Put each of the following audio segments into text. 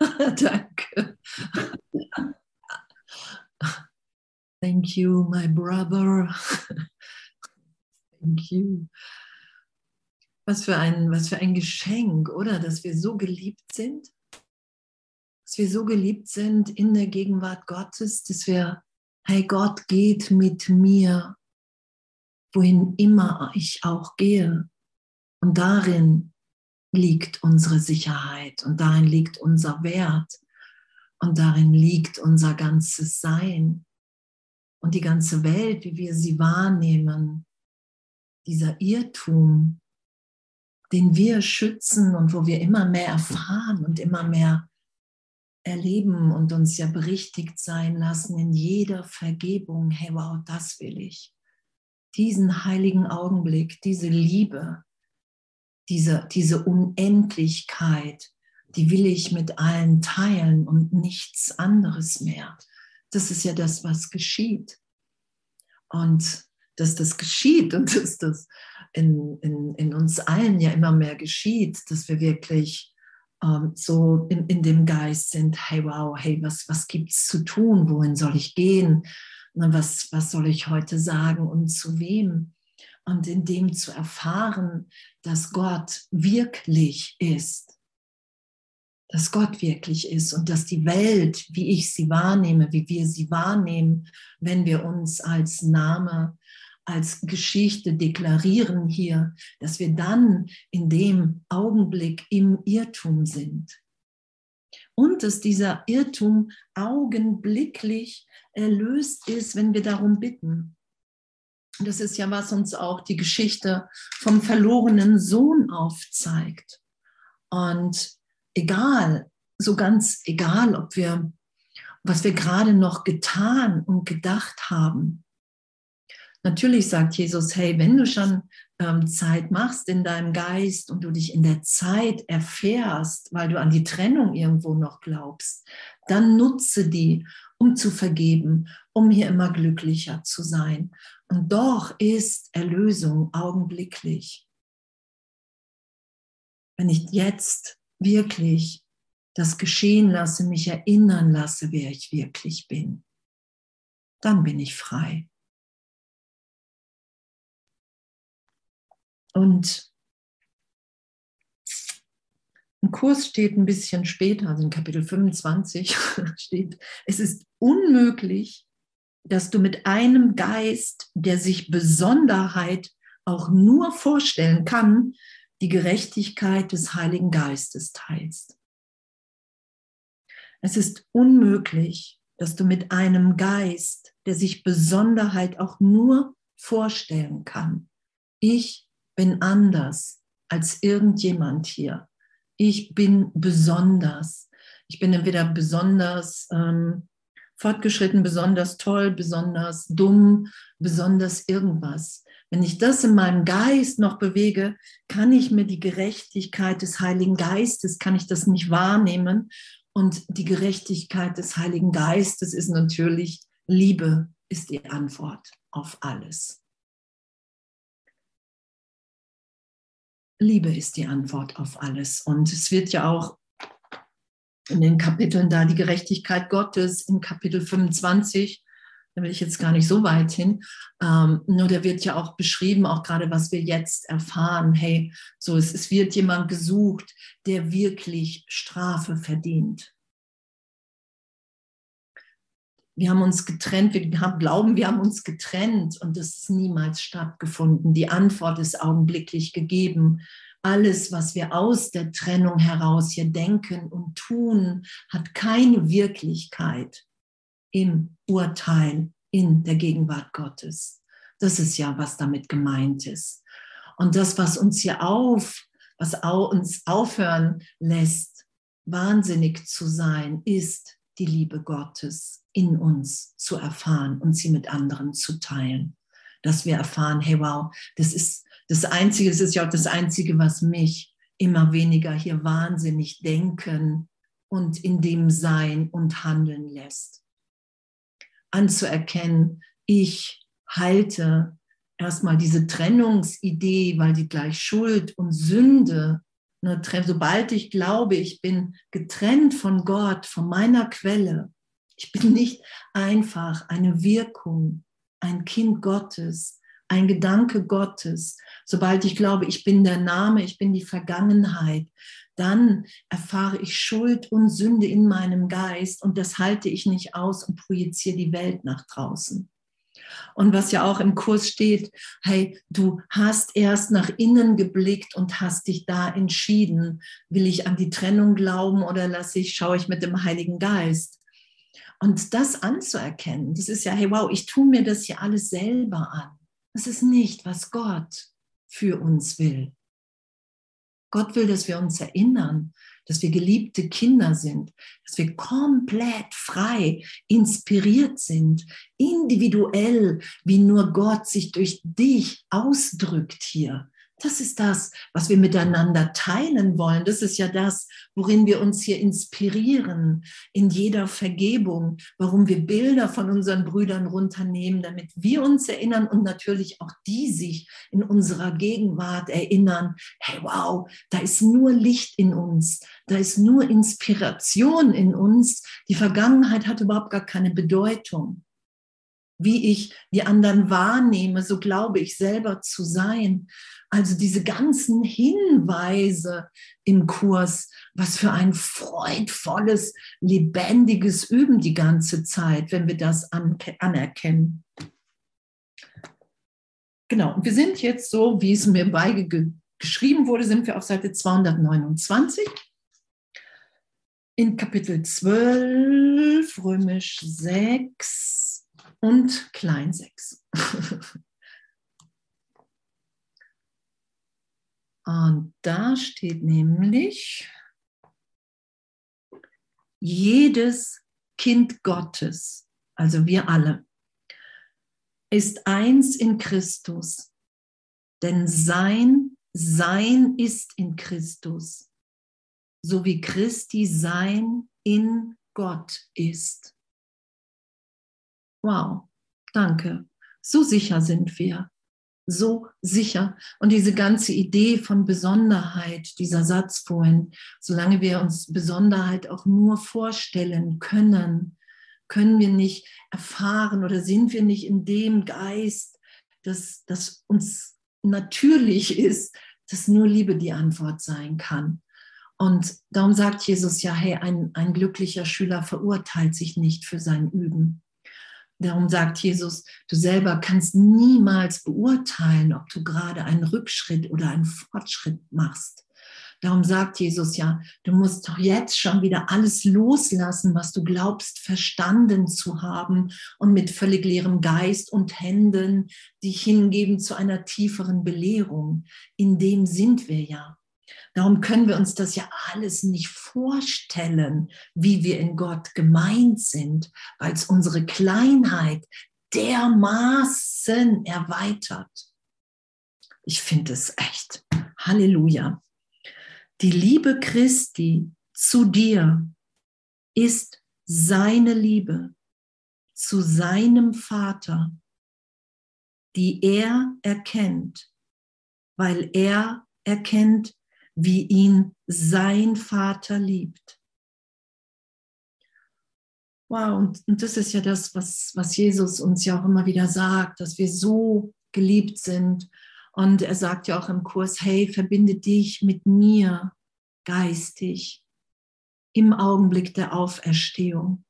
Danke. Thank you, my brother. Thank you. Was für, ein, was für ein Geschenk, oder? Dass wir so geliebt sind. Dass wir so geliebt sind in der Gegenwart Gottes, dass wir, hey, Gott geht mit mir, wohin immer ich auch gehe. Und darin liegt unsere Sicherheit und darin liegt unser Wert und darin liegt unser ganzes Sein und die ganze Welt, wie wir sie wahrnehmen, dieser Irrtum, den wir schützen und wo wir immer mehr erfahren und immer mehr erleben und uns ja berichtigt sein lassen in jeder Vergebung. Hey, wow, das will ich. Diesen heiligen Augenblick, diese Liebe, diese, diese Unendlichkeit, die will ich mit allen teilen und nichts anderes mehr. Das ist ja das, was geschieht. Und dass das geschieht und dass das in, in, in uns allen ja immer mehr geschieht, dass wir wirklich ähm, so in, in dem Geist sind, hey wow, hey, was, was gibt es zu tun, wohin soll ich gehen, was, was soll ich heute sagen und zu wem? Und in dem zu erfahren, dass Gott wirklich ist, dass Gott wirklich ist und dass die Welt, wie ich sie wahrnehme, wie wir sie wahrnehmen, wenn wir uns als Name als Geschichte deklarieren hier, dass wir dann in dem Augenblick im Irrtum sind. Und dass dieser Irrtum augenblicklich erlöst ist, wenn wir darum bitten. Das ist ja, was uns auch die Geschichte vom verlorenen Sohn aufzeigt. Und egal, so ganz egal, ob wir, was wir gerade noch getan und gedacht haben, Natürlich sagt Jesus, hey, wenn du schon ähm, Zeit machst in deinem Geist und du dich in der Zeit erfährst, weil du an die Trennung irgendwo noch glaubst, dann nutze die, um zu vergeben, um hier immer glücklicher zu sein. Und doch ist Erlösung augenblicklich. Wenn ich jetzt wirklich das geschehen lasse, mich erinnern lasse, wer ich wirklich bin, dann bin ich frei. Und im Kurs steht ein bisschen später, also in Kapitel 25 steht, es ist unmöglich, dass du mit einem Geist, der sich Besonderheit auch nur vorstellen kann, die Gerechtigkeit des Heiligen Geistes teilst. Es ist unmöglich, dass du mit einem Geist, der sich Besonderheit auch nur vorstellen kann, ich bin anders als irgendjemand hier. Ich bin besonders. Ich bin entweder besonders ähm, fortgeschritten, besonders toll, besonders dumm, besonders irgendwas. Wenn ich das in meinem Geist noch bewege, kann ich mir die Gerechtigkeit des Heiligen Geistes, kann ich das nicht wahrnehmen. Und die Gerechtigkeit des Heiligen Geistes ist natürlich Liebe, ist die Antwort auf alles. Liebe ist die Antwort auf alles. Und es wird ja auch in den Kapiteln da die Gerechtigkeit Gottes in Kapitel 25, da will ich jetzt gar nicht so weit hin, ähm, nur da wird ja auch beschrieben, auch gerade was wir jetzt erfahren, hey, so es, es wird jemand gesucht, der wirklich Strafe verdient wir haben uns getrennt, wir haben, glauben, wir haben uns getrennt und das ist niemals stattgefunden. Die Antwort ist augenblicklich gegeben. Alles, was wir aus der Trennung heraus hier denken und tun, hat keine Wirklichkeit im Urteil in der Gegenwart Gottes. Das ist ja, was damit gemeint ist. Und das, was uns hier auf, was uns aufhören lässt, wahnsinnig zu sein, ist die Liebe Gottes in uns zu erfahren und sie mit anderen zu teilen. Dass wir erfahren, hey wow, das ist das Einzige, es ist ja auch das Einzige, was mich immer weniger hier wahnsinnig denken und in dem Sein und Handeln lässt. Anzuerkennen, ich halte erstmal diese Trennungsidee, weil die gleich Schuld und Sünde Nur sobald ich glaube, ich bin getrennt von Gott, von meiner Quelle, ich bin nicht einfach eine Wirkung, ein Kind Gottes, ein Gedanke Gottes. Sobald ich glaube, ich bin der Name, ich bin die Vergangenheit, dann erfahre ich Schuld und Sünde in meinem Geist und das halte ich nicht aus und projiziere die Welt nach draußen. Und was ja auch im Kurs steht, hey, du hast erst nach innen geblickt und hast dich da entschieden, will ich an die Trennung glauben oder lasse ich, schaue ich mit dem Heiligen Geist. Und das anzuerkennen, das ist ja, hey, wow, ich tue mir das hier alles selber an. Das ist nicht, was Gott für uns will. Gott will, dass wir uns erinnern, dass wir geliebte Kinder sind, dass wir komplett frei, inspiriert sind, individuell, wie nur Gott sich durch dich ausdrückt hier. Das ist das, was wir miteinander teilen wollen. Das ist ja das, worin wir uns hier inspirieren, in jeder Vergebung, warum wir Bilder von unseren Brüdern runternehmen, damit wir uns erinnern und natürlich auch die sich in unserer Gegenwart erinnern, hey wow, da ist nur Licht in uns, da ist nur Inspiration in uns. Die Vergangenheit hat überhaupt gar keine Bedeutung wie ich die anderen wahrnehme, so glaube ich selber zu sein. Also diese ganzen Hinweise im Kurs, was für ein freudvolles, lebendiges Üben die ganze Zeit, wenn wir das anerkennen. Genau, und wir sind jetzt so, wie es mir beigeschrieben wurde, sind wir auf Seite 229 in Kapitel 12, römisch 6 und Klein 6. und da steht nämlich, jedes Kind Gottes, also wir alle, ist eins in Christus, denn sein Sein ist in Christus, so wie Christi Sein in Gott ist. Wow, danke. So sicher sind wir. So sicher. Und diese ganze Idee von Besonderheit, dieser Satz vorhin, solange wir uns Besonderheit auch nur vorstellen können, können wir nicht erfahren oder sind wir nicht in dem Geist, dass das uns natürlich ist, dass nur Liebe die Antwort sein kann. Und darum sagt Jesus ja, hey, ein, ein glücklicher Schüler verurteilt sich nicht für sein Üben. Darum sagt Jesus, du selber kannst niemals beurteilen, ob du gerade einen Rückschritt oder einen Fortschritt machst. Darum sagt Jesus ja, du musst doch jetzt schon wieder alles loslassen, was du glaubst verstanden zu haben und mit völlig leerem Geist und Händen dich hingeben zu einer tieferen Belehrung. In dem sind wir ja. Darum können wir uns das ja alles nicht vorstellen, wie wir in Gott gemeint sind, weil es unsere Kleinheit dermaßen erweitert. Ich finde es echt. Halleluja. Die Liebe Christi zu dir ist seine Liebe zu seinem Vater, die er erkennt, weil er erkennt, wie ihn sein Vater liebt. Wow, und, und das ist ja das, was, was Jesus uns ja auch immer wieder sagt, dass wir so geliebt sind. Und er sagt ja auch im Kurs, hey, verbinde dich mit mir geistig im Augenblick der Auferstehung.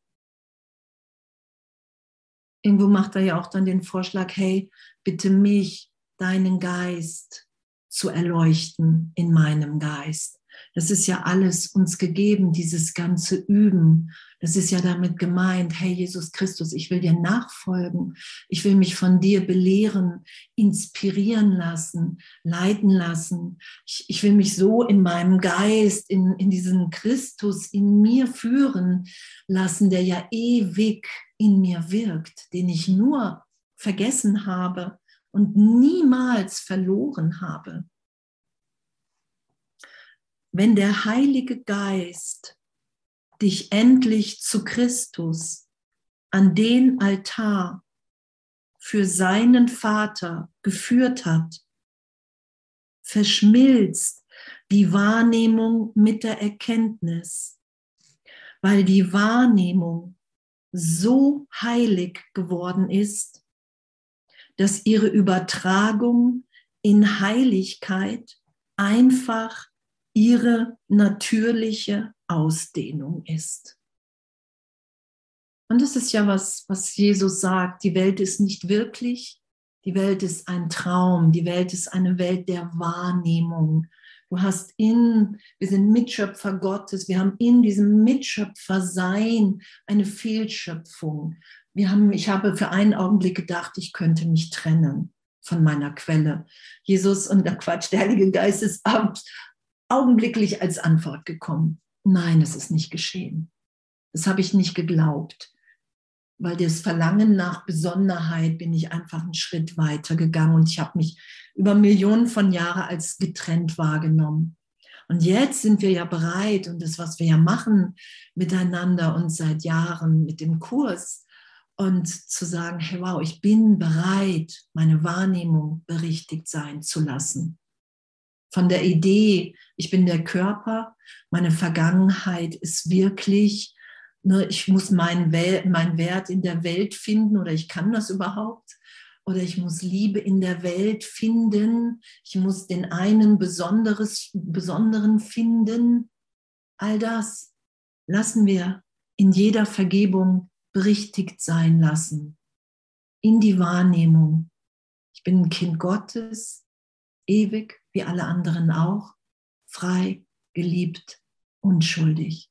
Irgendwo macht er ja auch dann den Vorschlag, hey, bitte mich, deinen Geist, zu erleuchten in meinem Geist. Das ist ja alles uns gegeben, dieses ganze Üben. Das ist ja damit gemeint, hey Jesus Christus, ich will dir nachfolgen. Ich will mich von dir belehren, inspirieren lassen, leiten lassen. Ich, ich will mich so in meinem Geist, in, in diesen Christus in mir führen lassen, der ja ewig in mir wirkt, den ich nur vergessen habe und niemals verloren habe. Wenn der Heilige Geist dich endlich zu Christus an den Altar für seinen Vater geführt hat, verschmilzt die Wahrnehmung mit der Erkenntnis, weil die Wahrnehmung so heilig geworden ist, dass ihre Übertragung in Heiligkeit einfach ihre natürliche Ausdehnung ist. Und das ist ja was, was Jesus sagt. Die Welt ist nicht wirklich. Die Welt ist ein Traum. Die Welt ist eine Welt der Wahrnehmung. Du hast in, wir sind Mitschöpfer Gottes. Wir haben in diesem Mitschöpfersein eine Fehlschöpfung. Wir haben, ich habe für einen Augenblick gedacht, ich könnte mich trennen von meiner Quelle. Jesus und der Quatsch, der Heilige Geist ist augenblicklich als Antwort gekommen. Nein, es ist nicht geschehen. Das habe ich nicht geglaubt, weil das Verlangen nach Besonderheit bin ich einfach einen Schritt weiter gegangen und ich habe mich über Millionen von Jahren als getrennt wahrgenommen. Und jetzt sind wir ja bereit und das, was wir ja machen miteinander und seit Jahren mit dem Kurs, und zu sagen, hey, wow, ich bin bereit, meine Wahrnehmung berichtigt sein zu lassen. Von der Idee, ich bin der Körper, meine Vergangenheit ist wirklich, ne, ich muss meinen, meinen Wert in der Welt finden oder ich kann das überhaupt. Oder ich muss Liebe in der Welt finden. Ich muss den einen Besonderes, Besonderen finden. All das lassen wir in jeder Vergebung berichtigt sein lassen in die Wahrnehmung. Ich bin ein Kind Gottes, ewig wie alle anderen auch, frei, geliebt, unschuldig.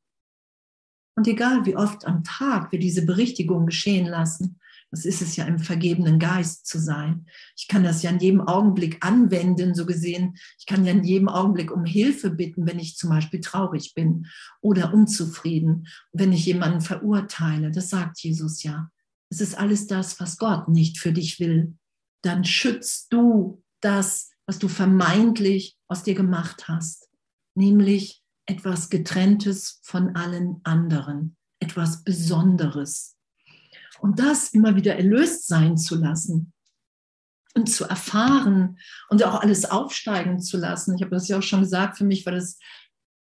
Und egal wie oft am Tag wir diese Berichtigung geschehen lassen, das ist es ja im vergebenen Geist zu sein. Ich kann das ja in jedem Augenblick anwenden, so gesehen. Ich kann ja in jedem Augenblick um Hilfe bitten, wenn ich zum Beispiel traurig bin oder unzufrieden, wenn ich jemanden verurteile. Das sagt Jesus ja. Es ist alles das, was Gott nicht für dich will. Dann schützt du das, was du vermeintlich aus dir gemacht hast, nämlich etwas Getrenntes von allen anderen, etwas Besonderes. Und das immer wieder erlöst sein zu lassen und zu erfahren und auch alles aufsteigen zu lassen. Ich habe das ja auch schon gesagt, für mich war das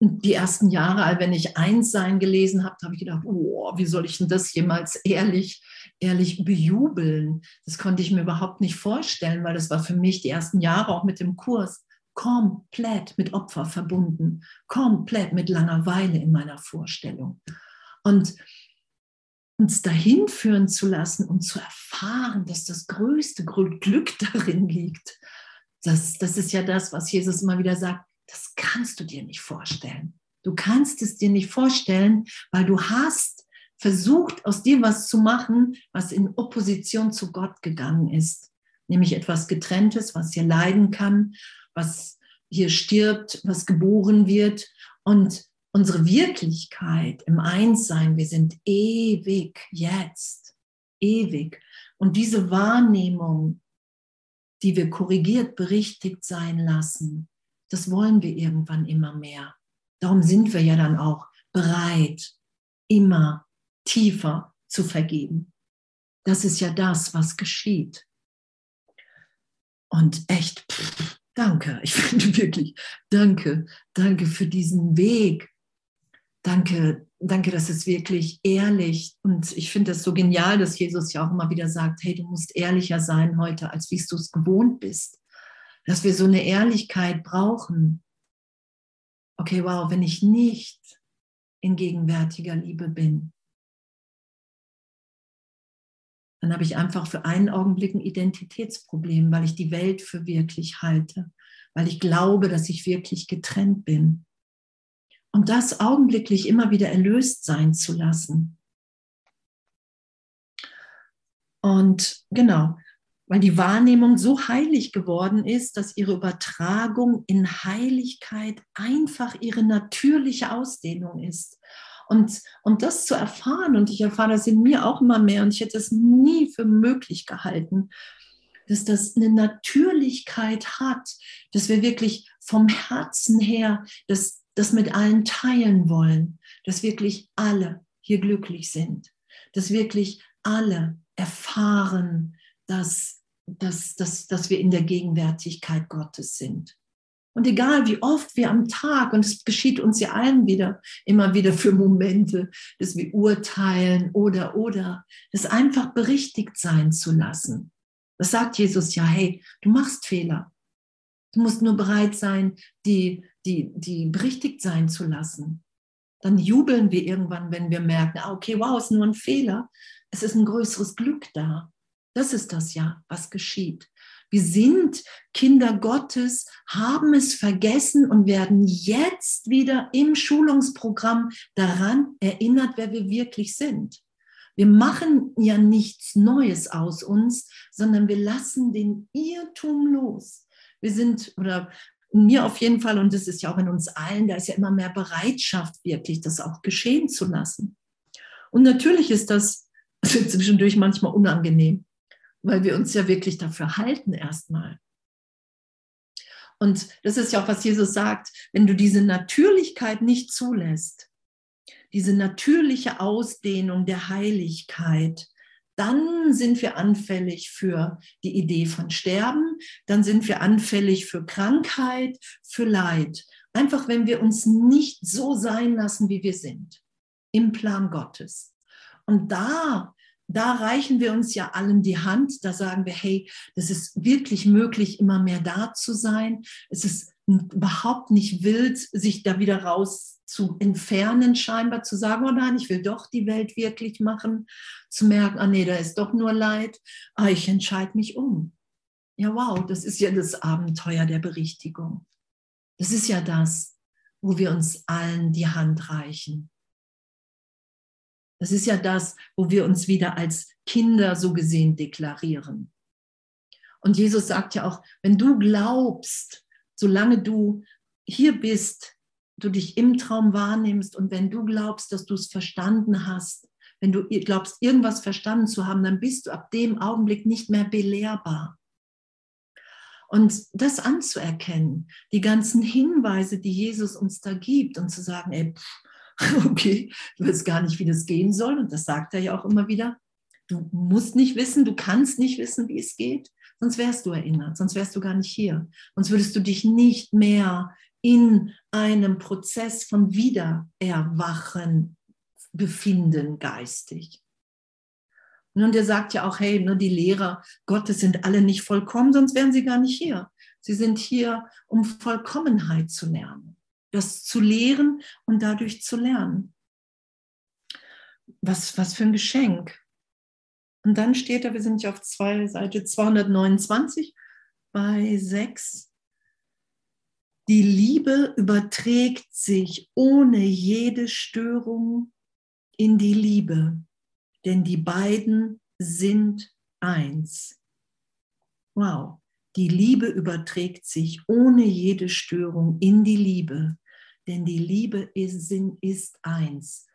die ersten Jahre, wenn ich Einssein gelesen habe, habe ich gedacht, oh, wie soll ich denn das jemals ehrlich, ehrlich bejubeln? Das konnte ich mir überhaupt nicht vorstellen, weil das war für mich die ersten Jahre auch mit dem Kurs komplett mit Opfer verbunden, komplett mit Langeweile in meiner Vorstellung. Und uns dahin führen zu lassen und zu erfahren, dass das größte Glück darin liegt. Das, das ist ja das, was Jesus immer wieder sagt, das kannst du dir nicht vorstellen. Du kannst es dir nicht vorstellen, weil du hast versucht, aus dir was zu machen, was in Opposition zu Gott gegangen ist. Nämlich etwas Getrenntes, was hier leiden kann, was hier stirbt, was geboren wird. Und unsere Wirklichkeit im Einssein, wir sind ewig jetzt, ewig. Und diese Wahrnehmung, die wir korrigiert, berichtigt sein lassen, das wollen wir irgendwann immer mehr. Darum sind wir ja dann auch bereit, immer tiefer zu vergeben. Das ist ja das, was geschieht. Und echt, pff, danke, ich finde wirklich, danke, danke für diesen Weg, Danke, danke, das ist wirklich ehrlich. Und ich finde es so genial, dass Jesus ja auch immer wieder sagt, hey, du musst ehrlicher sein heute, als wie du es gewohnt bist. Dass wir so eine Ehrlichkeit brauchen. Okay, wow, wenn ich nicht in gegenwärtiger Liebe bin, dann habe ich einfach für einen Augenblick ein Identitätsproblem, weil ich die Welt für wirklich halte, weil ich glaube, dass ich wirklich getrennt bin und das augenblicklich immer wieder erlöst sein zu lassen. Und genau, weil die Wahrnehmung so heilig geworden ist, dass ihre Übertragung in Heiligkeit einfach ihre natürliche Ausdehnung ist. Und, und das zu erfahren, und ich erfahre das in mir auch immer mehr, und ich hätte es nie für möglich gehalten, dass das eine Natürlichkeit hat, dass wir wirklich vom Herzen her das das mit allen teilen wollen, dass wirklich alle hier glücklich sind, dass wirklich alle erfahren, dass, dass, dass, dass wir in der Gegenwärtigkeit Gottes sind. Und egal wie oft wir am Tag, und es geschieht uns ja allen wieder, immer wieder für Momente, dass wir urteilen oder, oder, das einfach berichtigt sein zu lassen. Das sagt Jesus ja, hey, du machst Fehler. Du musst nur bereit sein, die, die, die berichtigt sein zu lassen. Dann jubeln wir irgendwann, wenn wir merken, ah, okay, wow, ist nur ein Fehler. Es ist ein größeres Glück da. Das ist das ja, was geschieht. Wir sind Kinder Gottes, haben es vergessen und werden jetzt wieder im Schulungsprogramm daran erinnert, wer wir wirklich sind. Wir machen ja nichts Neues aus uns, sondern wir lassen den Irrtum los. Wir sind, oder mir auf jeden Fall, und das ist ja auch in uns allen, da ist ja immer mehr Bereitschaft, wirklich das auch geschehen zu lassen. Und natürlich ist das zwischendurch manchmal unangenehm weil wir uns ja wirklich dafür halten erstmal. Und das ist ja auch, was Jesus sagt, wenn du diese Natürlichkeit nicht zulässt, diese natürliche Ausdehnung der Heiligkeit, dann sind wir anfällig für die Idee von Sterben, dann sind wir anfällig für Krankheit, für Leid. Einfach wenn wir uns nicht so sein lassen, wie wir sind, im Plan Gottes. Und da da reichen wir uns ja allen die Hand. Da sagen wir, hey, das ist wirklich möglich, immer mehr da zu sein. Es ist überhaupt nicht wild, sich da wieder raus zu entfernen, scheinbar zu sagen, oh nein, ich will doch die Welt wirklich machen, zu merken, ah nee, da ist doch nur Leid, ah, ich entscheide mich um. Ja, wow, das ist ja das Abenteuer der Berichtigung. Das ist ja das, wo wir uns allen die Hand reichen. Das ist ja das, wo wir uns wieder als Kinder so gesehen deklarieren. Und Jesus sagt ja auch, wenn du glaubst, solange du hier bist, du dich im Traum wahrnimmst und wenn du glaubst, dass du es verstanden hast, wenn du glaubst, irgendwas verstanden zu haben, dann bist du ab dem Augenblick nicht mehr belehrbar. Und das anzuerkennen, die ganzen Hinweise, die Jesus uns da gibt und zu sagen, ey, pff, okay, ich weiß gar nicht, wie das gehen soll. Und das sagt er ja auch immer wieder. Du musst nicht wissen, du kannst nicht wissen, wie es geht, sonst wärst du erinnert, sonst wärst du gar nicht hier. Sonst würdest du dich nicht mehr in einem Prozess von Wiedererwachen befinden, geistig. Und er sagt ja auch, hey, nur die Lehrer Gottes sind alle nicht vollkommen, sonst wären sie gar nicht hier. Sie sind hier, um Vollkommenheit zu lernen das zu lehren und dadurch zu lernen. Was, was für ein Geschenk. Und dann steht da, wir sind ja auf zwei, Seite 229 bei 6. Die Liebe überträgt sich ohne jede Störung in die Liebe, denn die beiden sind eins. Wow, die Liebe überträgt sich ohne jede Störung in die Liebe, denn die Liebe ist, ist eins.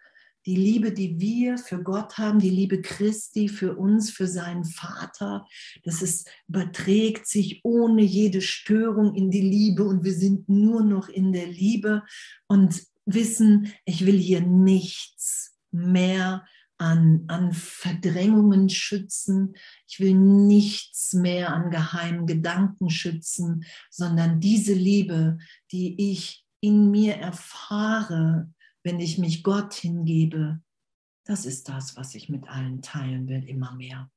Die Liebe, die wir für Gott haben, die Liebe Christi für uns, für seinen Vater, das ist, überträgt sich ohne jede Störung in die Liebe und wir sind nur noch in der Liebe und wissen, ich will hier nichts mehr an, an Verdrängungen schützen. Ich will nichts mehr an geheimen Gedanken schützen, sondern diese Liebe, die ich in mir erfahre, wenn ich mich Gott hingebe, das ist das, was ich mit allen teilen will, immer mehr.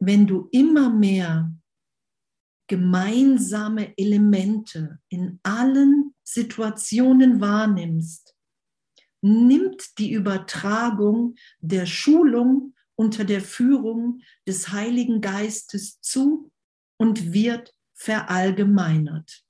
Wenn du immer mehr gemeinsame Elemente in allen Situationen wahrnimmst, nimmt die Übertragung der Schulung unter der Führung des Heiligen Geistes zu und wird verallgemeinert.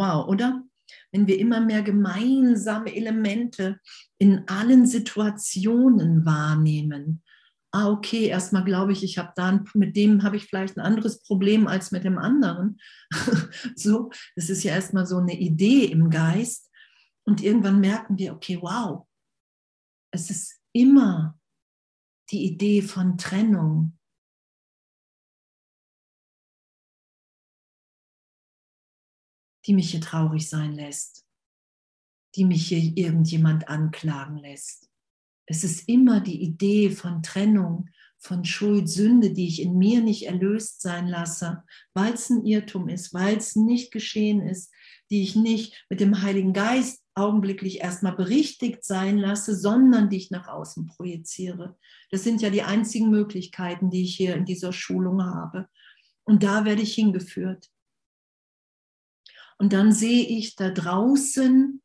Wow, oder? Wenn wir immer mehr gemeinsame Elemente in allen Situationen wahrnehmen. Ah, okay, erstmal glaube ich, ich habe da mit dem habe ich vielleicht ein anderes Problem als mit dem anderen. so, das ist ja erstmal so eine Idee im Geist. Und irgendwann merken wir, okay, wow, es ist immer die Idee von Trennung, die mich hier traurig sein lässt, die mich hier irgendjemand anklagen lässt. Es ist immer die Idee von Trennung, von Schuld, Sünde, die ich in mir nicht erlöst sein lasse, weil es ein Irrtum ist, weil es nicht geschehen ist, die ich nicht mit dem Heiligen Geist augenblicklich erstmal berichtigt sein lasse, sondern die ich nach außen projiziere. Das sind ja die einzigen Möglichkeiten, die ich hier in dieser Schulung habe. Und da werde ich hingeführt. Und dann sehe ich da draußen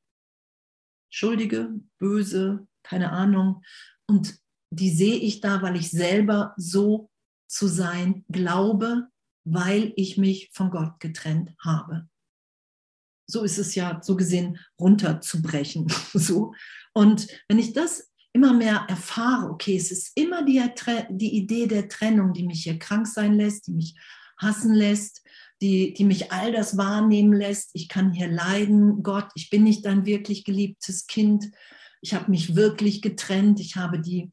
Schuldige, Böse, keine Ahnung. Und die sehe ich da, weil ich selber so zu sein glaube, weil ich mich von Gott getrennt habe. So ist es ja so gesehen runterzubrechen. So. Und wenn ich das immer mehr erfahre, okay, es ist immer die, die Idee der Trennung, die mich hier krank sein lässt, die mich hassen lässt, die, die mich all das wahrnehmen lässt. Ich kann hier leiden, Gott, ich bin nicht dein wirklich geliebtes Kind. Ich habe mich wirklich getrennt. Ich habe die,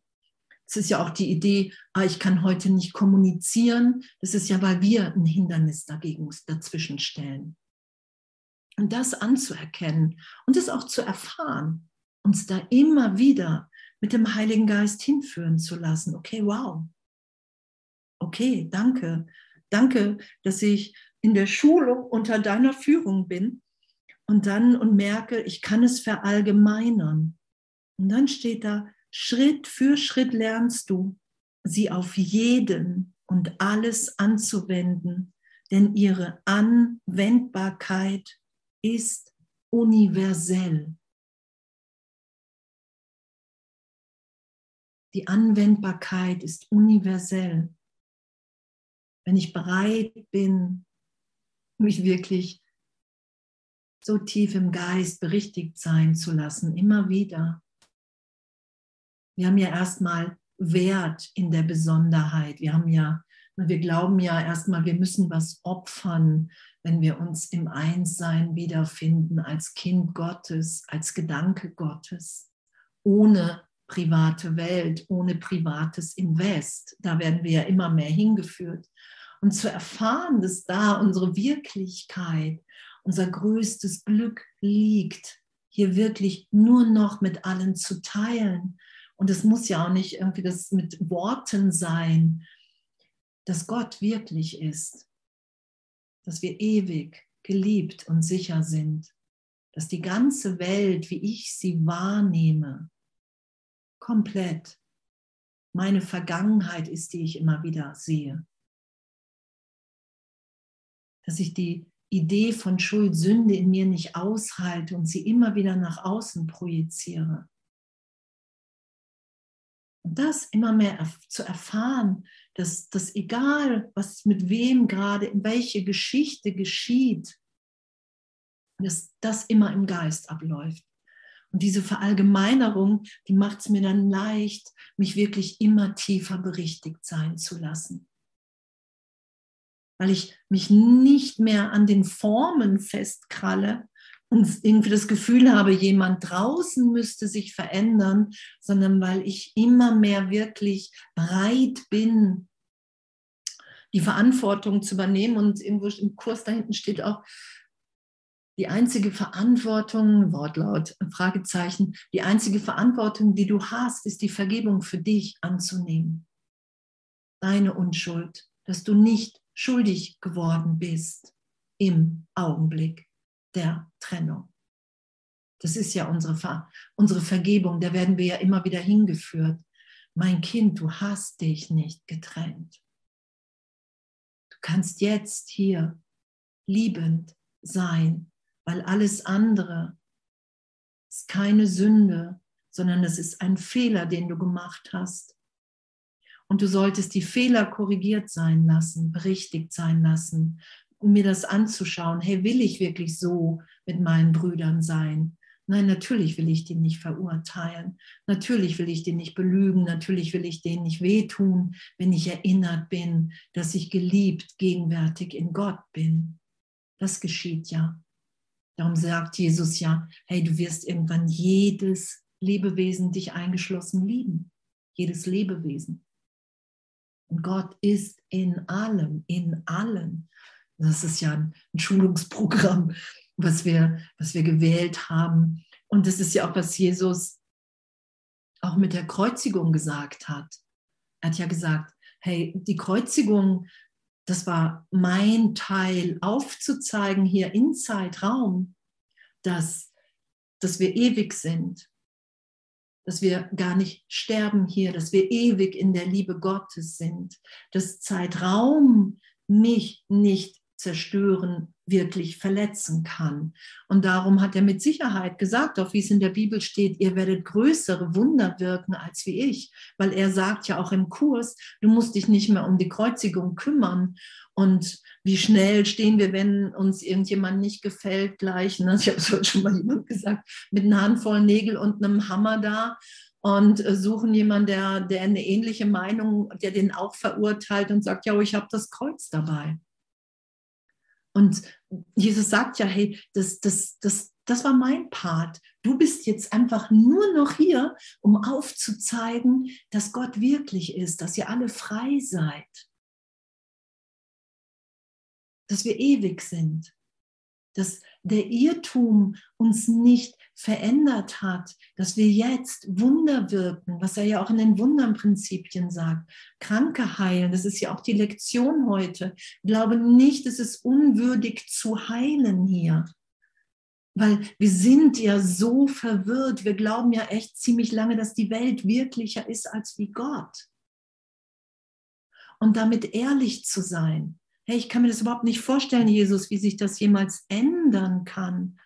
es ist ja auch die Idee, ah, ich kann heute nicht kommunizieren. Das ist ja, weil wir ein Hindernis dagegen dazwischen stellen. Und das anzuerkennen und es auch zu erfahren, uns da immer wieder mit dem Heiligen Geist hinführen zu lassen. Okay, wow. Okay, danke. Danke, dass ich in der Schulung unter deiner Führung bin und dann und merke, ich kann es verallgemeinern. Und dann steht da, Schritt für Schritt lernst du, sie auf jeden und alles anzuwenden, denn ihre Anwendbarkeit ist universell. Die Anwendbarkeit ist universell. Wenn ich bereit bin, mich wirklich so tief im Geist berichtigt sein zu lassen, immer wieder. Wir haben ja erstmal Wert in der Besonderheit. Wir haben ja, wir glauben ja erstmal, wir müssen was opfern, wenn wir uns im Einssein wiederfinden, als Kind Gottes, als Gedanke Gottes, ohne private Welt, ohne privates Invest. Da werden wir ja immer mehr hingeführt und zu erfahren, dass da unsere Wirklichkeit, unser größtes Glück liegt, hier wirklich nur noch mit allen zu teilen. Und es muss ja auch nicht irgendwie das mit Worten sein, dass Gott wirklich ist, dass wir ewig geliebt und sicher sind, dass die ganze Welt, wie ich sie wahrnehme, komplett meine Vergangenheit ist, die ich immer wieder sehe dass ich die Idee von Schuld, Sünde in mir nicht aushalte und sie immer wieder nach außen projiziere. Und das immer mehr zu erfahren, dass das egal, was mit wem gerade, in welche Geschichte geschieht, dass das immer im Geist abläuft. Und diese Verallgemeinerung, die macht es mir dann leicht, mich wirklich immer tiefer berichtigt sein zu lassen weil ich mich nicht mehr an den Formen festkralle und irgendwie das Gefühl habe, jemand draußen müsste sich verändern, sondern weil ich immer mehr wirklich bereit bin, die Verantwortung zu übernehmen. Und irgendwo im Kurs da hinten steht auch, die einzige Verantwortung, Wortlaut, Fragezeichen, die einzige Verantwortung, die du hast, ist die Vergebung für dich anzunehmen. Deine Unschuld, dass du nicht schuldig geworden bist im Augenblick der Trennung. Das ist ja unsere, Ver unsere Vergebung, da werden wir ja immer wieder hingeführt. Mein Kind, du hast dich nicht getrennt. Du kannst jetzt hier liebend sein, weil alles andere ist keine Sünde, sondern es ist ein Fehler, den du gemacht hast. Und du solltest die Fehler korrigiert sein lassen, berichtigt sein lassen, um mir das anzuschauen. Hey, will ich wirklich so mit meinen Brüdern sein? Nein, natürlich will ich die nicht verurteilen. Natürlich will ich die nicht belügen. Natürlich will ich denen nicht wehtun, wenn ich erinnert bin, dass ich geliebt, gegenwärtig in Gott bin. Das geschieht ja. Darum sagt Jesus ja, hey, du wirst irgendwann jedes Lebewesen dich eingeschlossen lieben. Jedes Lebewesen. Und Gott ist in allem, in allen. Das ist ja ein Schulungsprogramm, was wir, was wir gewählt haben. Und das ist ja auch, was Jesus auch mit der Kreuzigung gesagt hat. Er hat ja gesagt, hey, die Kreuzigung, das war mein Teil, aufzuzeigen hier in Zeitraum, dass, dass wir ewig sind, dass wir gar nicht sterben hier, dass wir ewig in der Liebe Gottes sind, dass Zeitraum mich nicht zerstören, wirklich verletzen kann. Und darum hat er mit Sicherheit gesagt, auch wie es in der Bibel steht, ihr werdet größere Wunder wirken als wie ich, weil er sagt ja auch im Kurs, du musst dich nicht mehr um die Kreuzigung kümmern. Und wie schnell stehen wir, wenn uns irgendjemand nicht gefällt, gleich, ne? ich habe es heute schon mal jemand gesagt, mit einer Handvoll Nägel und einem Hammer da und äh, suchen jemanden, der, der eine ähnliche Meinung, der den auch verurteilt und sagt, ja, ich habe das Kreuz dabei. Und Jesus sagt ja, hey, das, das, das, das war mein Part. Du bist jetzt einfach nur noch hier, um aufzuzeigen, dass Gott wirklich ist, dass ihr alle frei seid, dass wir ewig sind, dass der Irrtum uns nicht verändert hat, dass wir jetzt Wunder wirken, was er ja auch in den Wundernprinzipien sagt. Kranke heilen, das ist ja auch die Lektion heute. Glaube nicht, es ist unwürdig zu heilen hier. Weil wir sind ja so verwirrt. Wir glauben ja echt ziemlich lange, dass die Welt wirklicher ist als wie Gott. Und damit ehrlich zu sein. Hey, ich kann mir das überhaupt nicht vorstellen, Jesus, wie sich das jemals ändern kann.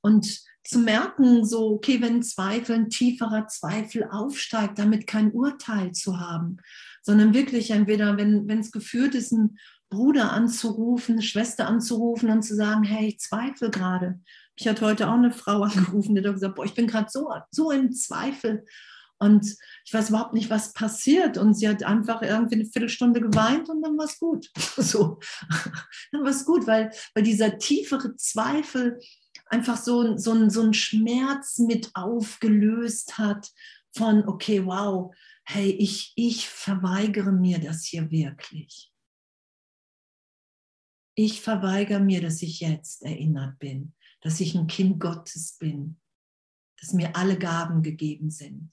Und zu merken, so, okay, wenn Zweifel, ein tieferer Zweifel aufsteigt, damit kein Urteil zu haben, sondern wirklich entweder, wenn es geführt ist, einen Bruder anzurufen, eine Schwester anzurufen und zu sagen, hey, ich zweifle gerade. Ich hatte heute auch eine Frau angerufen, die hat gesagt, boah, ich bin gerade so, so im Zweifel. Und ich weiß überhaupt nicht, was passiert. Und sie hat einfach irgendwie eine Viertelstunde geweint und dann war es gut. So, dann war es gut, weil, weil dieser tiefere Zweifel einfach so, so, so einen Schmerz mit aufgelöst hat von, okay, wow, hey, ich, ich verweigere mir das hier wirklich. Ich verweigere mir, dass ich jetzt erinnert bin, dass ich ein Kind Gottes bin, dass mir alle Gaben gegeben sind.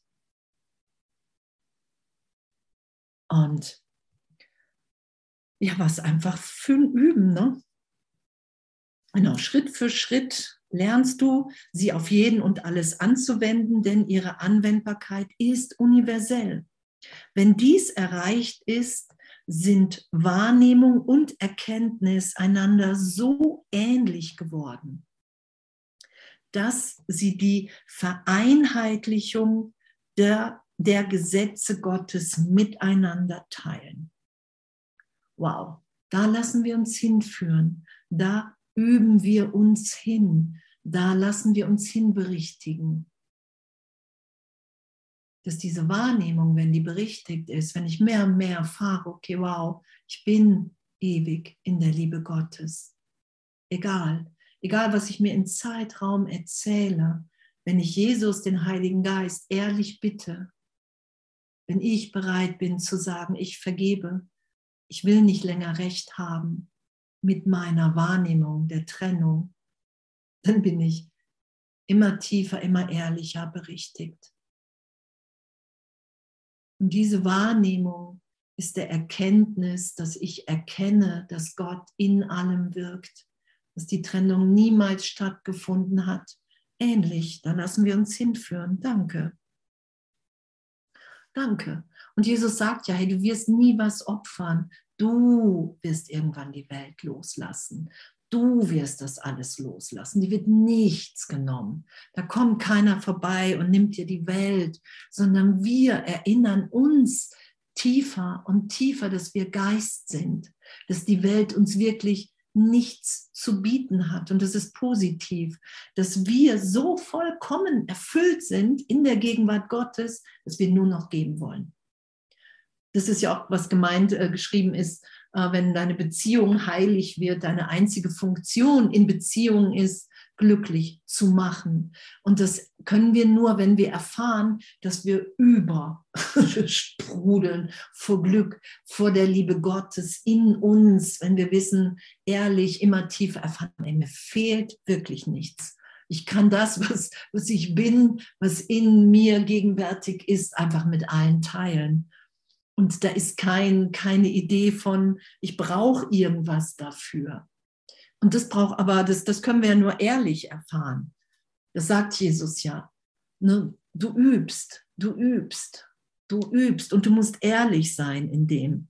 Und ja, was einfach für ein Üben, ne? Genau, Schritt für Schritt lernst du, sie auf jeden und alles anzuwenden, denn ihre Anwendbarkeit ist universell. Wenn dies erreicht ist, sind Wahrnehmung und Erkenntnis einander so ähnlich geworden, dass sie die Vereinheitlichung der, der Gesetze Gottes miteinander teilen. Wow, da lassen wir uns hinführen. Da üben wir uns hin, da lassen wir uns hinberichtigen. Dass diese Wahrnehmung, wenn die berichtigt ist, wenn ich mehr und mehr erfahre, okay, wow, ich bin ewig in der Liebe Gottes. Egal, egal was ich mir im Zeitraum erzähle, wenn ich Jesus, den Heiligen Geist, ehrlich bitte, wenn ich bereit bin zu sagen, ich vergebe, ich will nicht länger recht haben, mit meiner Wahrnehmung der Trennung, dann bin ich immer tiefer, immer ehrlicher berichtigt. Und diese Wahrnehmung ist der Erkenntnis, dass ich erkenne, dass Gott in allem wirkt, dass die Trennung niemals stattgefunden hat. Ähnlich, da lassen wir uns hinführen. Danke. Danke. Und Jesus sagt ja, hey, du wirst nie was opfern. Du wirst irgendwann die Welt loslassen. Du wirst das alles loslassen. Die wird nichts genommen. Da kommt keiner vorbei und nimmt dir die Welt, sondern wir erinnern uns tiefer und tiefer, dass wir Geist sind, dass die Welt uns wirklich nichts zu bieten hat. Und das ist positiv, dass wir so vollkommen erfüllt sind in der Gegenwart Gottes, dass wir nur noch geben wollen das ist ja auch, was gemeint äh, geschrieben ist, äh, wenn deine Beziehung heilig wird, deine einzige Funktion in Beziehung ist, glücklich zu machen. Und das können wir nur, wenn wir erfahren, dass wir übersprudeln vor Glück, vor der Liebe Gottes in uns, wenn wir wissen, ehrlich, immer tiefer erfahren, ey, mir fehlt wirklich nichts. Ich kann das, was, was ich bin, was in mir gegenwärtig ist, einfach mit allen teilen. Und da ist kein, keine Idee von, ich brauche irgendwas dafür. Und das braucht aber, das, das können wir ja nur ehrlich erfahren. Das sagt Jesus ja. Ne? Du übst, du übst, du übst und du musst ehrlich sein in dem.